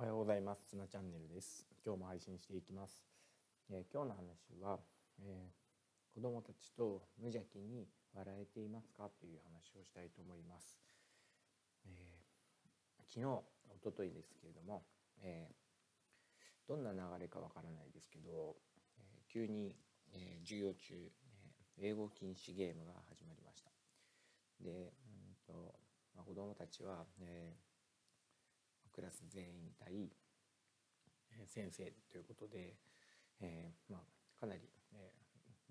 おはようございます。つなチャンネルです。今日も配信していきます。えー、今日の話は、えー、子供たちと無邪気に笑えていますかという話をしたいと思います。えー、昨日、おとといですけれども、えどんな流れかわからないですけど、え急に、え授業中、え英語禁止ゲームが始まりました。で、うんとまあ、子供たちは、えークラス全員対先生ということで、えー、まあ、かなり、え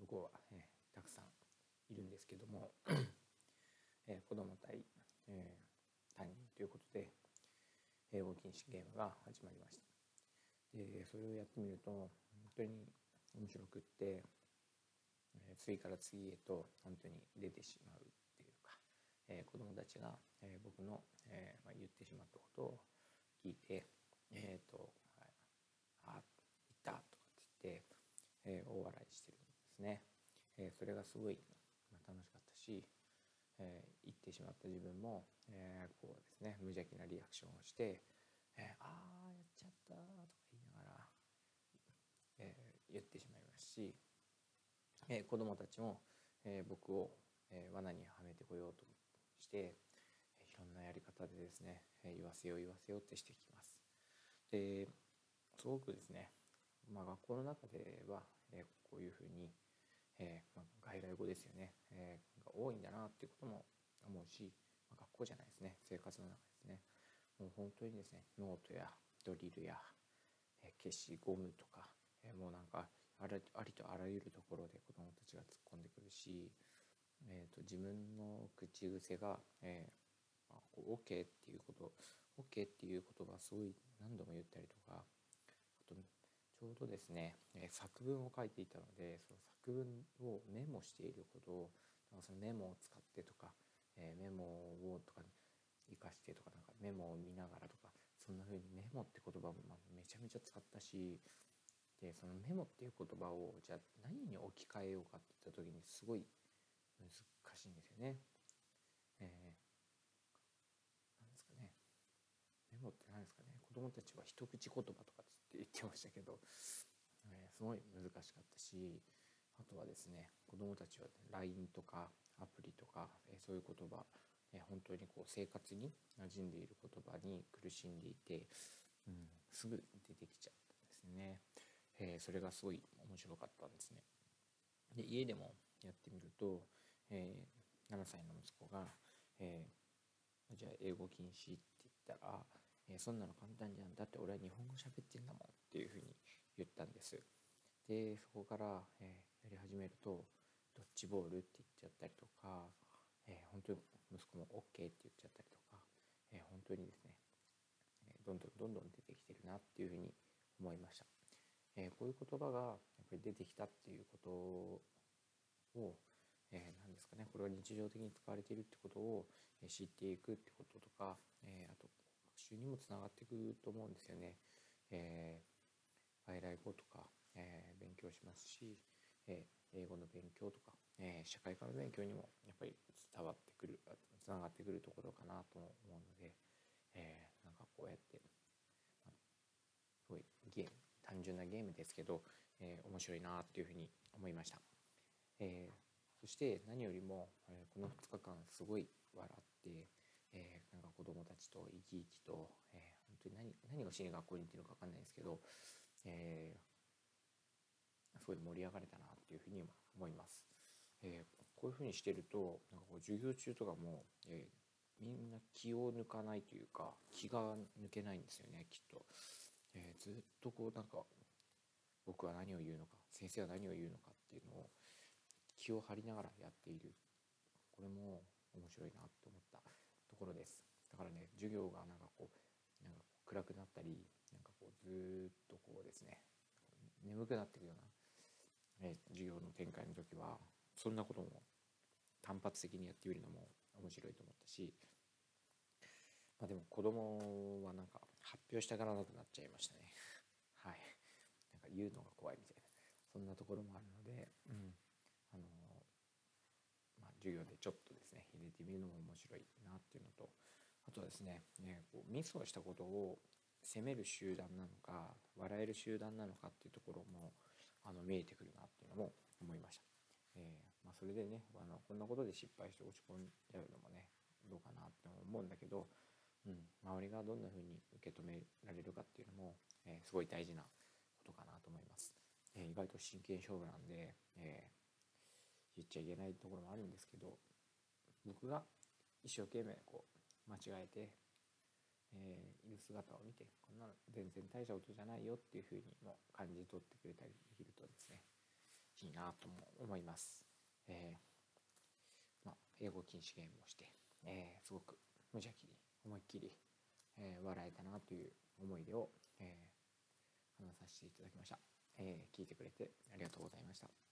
ー、向こうは、えー、たくさんいるんですけども、え子供対、え担任ということで英語禁止ゲームが始まりました。でそれをやってみると本当に面白くって、え次から次へと本当に出てしまうっていうか、え子供たちが、え僕の、えまあ、言ってしまったことを聞いて「えっ、ー、とあ行った」とかって言って、えー、大笑いしてるんですね。えー、それがすごい、まあ、楽しかったし、えー、行ってしまった自分も、えー、こうですね無邪気なリアクションをして「えー、ああやっちゃった」とか言いながら、えー、言ってしまいますし、えー、子供たちも、えー、僕を、えー、罠にはめてこようとして。方でですね言わせよう言わせようってしてきます。ですごくですね、まあ、学校の中では、えこういうふうに、え、外来語ですよね、え、が多いんだなっていうことも思うし、ま、学校じゃないですね生活の中ですねもう本当にですねノートやドリルや、え、消しゴムとか、え、もうなんかありとあらゆるところで子どもたちが突っ込んでくるし、えーと、自分の口癖が、えーまあ、OK っていうこと OK っていう言葉すごい何度も言ったりとかあとちょうどですねえ作文を書いていたのでその作文をメモしていることをそのメモを使ってとか、えメモをとか生かしてとかなんかメモを見ながらとかそんな風にメモって言葉もめちゃめちゃ使ったしでそのメモっていう言葉をじゃあ何に置き換えようかって言った時にすごい難しいんですよね。えーなんですかねメモって何ですかね。子供たちは一口言葉とかって言ってましたけど、えー、すごい難しかったしあとはですね子供たちは LINE とかアプリとか、えー、そういう言葉、えー、本当にこう生活に馴染んでいる言葉に苦しんでいて、うん、すぐ出てきちゃったんですね、えー、それがすごい面白かったんですね。で家でもやってみると、えー、7歳の息子が、えーじゃあ英語禁止って言ったら「え、そんなの簡単じゃんだって俺は日本語喋ってんだもん」っていうふうに言ったんです。でそこから、え、やり始めると「ドッジボール」って言っちゃったりとか、えー、本当に息子も OK って言っちゃったりとか、えー、本当にですね、えどんどんどんどん出てきてるなっていうふうに思いました。えこういう言葉がやっぱり出てきたっていうことをえー、ですかねこれが日常的に使われているってことを知っていくってこととか、え、あと習にもつながっていくと思うんですよね。えー、外来語とか、えー、勉強しますし、えー、英語の勉強とか、えー、社会科の勉強にもやっぱり伝わってくるつながってくるところかなと思うので、えー、なんかこうやって、すごいゲーム単純なゲームですけど、えー、面白いなっていうふうに思いました。えーそして何よりも、えこの2日間すごい笑って、えー、なんか子供たちと生き生きと、えー、本当に何何をしに学校に行ってるのか分かんないですけど、えー、すごい盛り上がれたなっていうふうに思います。えー、こういうふうにしてるとなんかこう授業中とかも、えー、みんな気を抜かないというか気が抜けないんですよねきっと、えー、ずっとこうなんか僕は何を言うのか先生は何を言うのかっていうのを気を張りながらやっている。これも面白いなと思った。ところです。だからね授業がなんかこうなんか暗くなったりなんかこうずっとこうですね眠くなっていくような、ね、授業の展開の時はそんなことも単発的にやってみるのも面白いと思ったしまあでも子供はなんか発表したがらなくなっちゃいましたね。はい。なんか言うのが怖いみたいな。そんなところもあるのでうん。あの、授業でちょっとですね入れてみるのも面白いなっていうのとあとはですねねこうミスをしたことを責める集団なのか笑える集団なのかっていうところもあの見えてくるなっていうのも思いました。えー、まあ、それでねあのこんなことで失敗して落ち込んじゃうのもねどうかなって思うんだけど、うん、周りがどんな風に受け止められるかっていうのも、えー、すごい大事なことかなと思います。えー、意外と真剣勝負なんで、え言っちゃいけないところもあるんですけど僕が一生懸命こう間違えてえー、いる姿を見てこんなの全然大したことじゃないよっていうふうにも感じ取ってくれたりできるとですねいいなとも思います。えー、ま、英語禁止ゲームをして、えー、すごく無邪気に思いっきり、え笑えたなという思い出を、え話させていただきました、え聞いてくれてありがとうございました。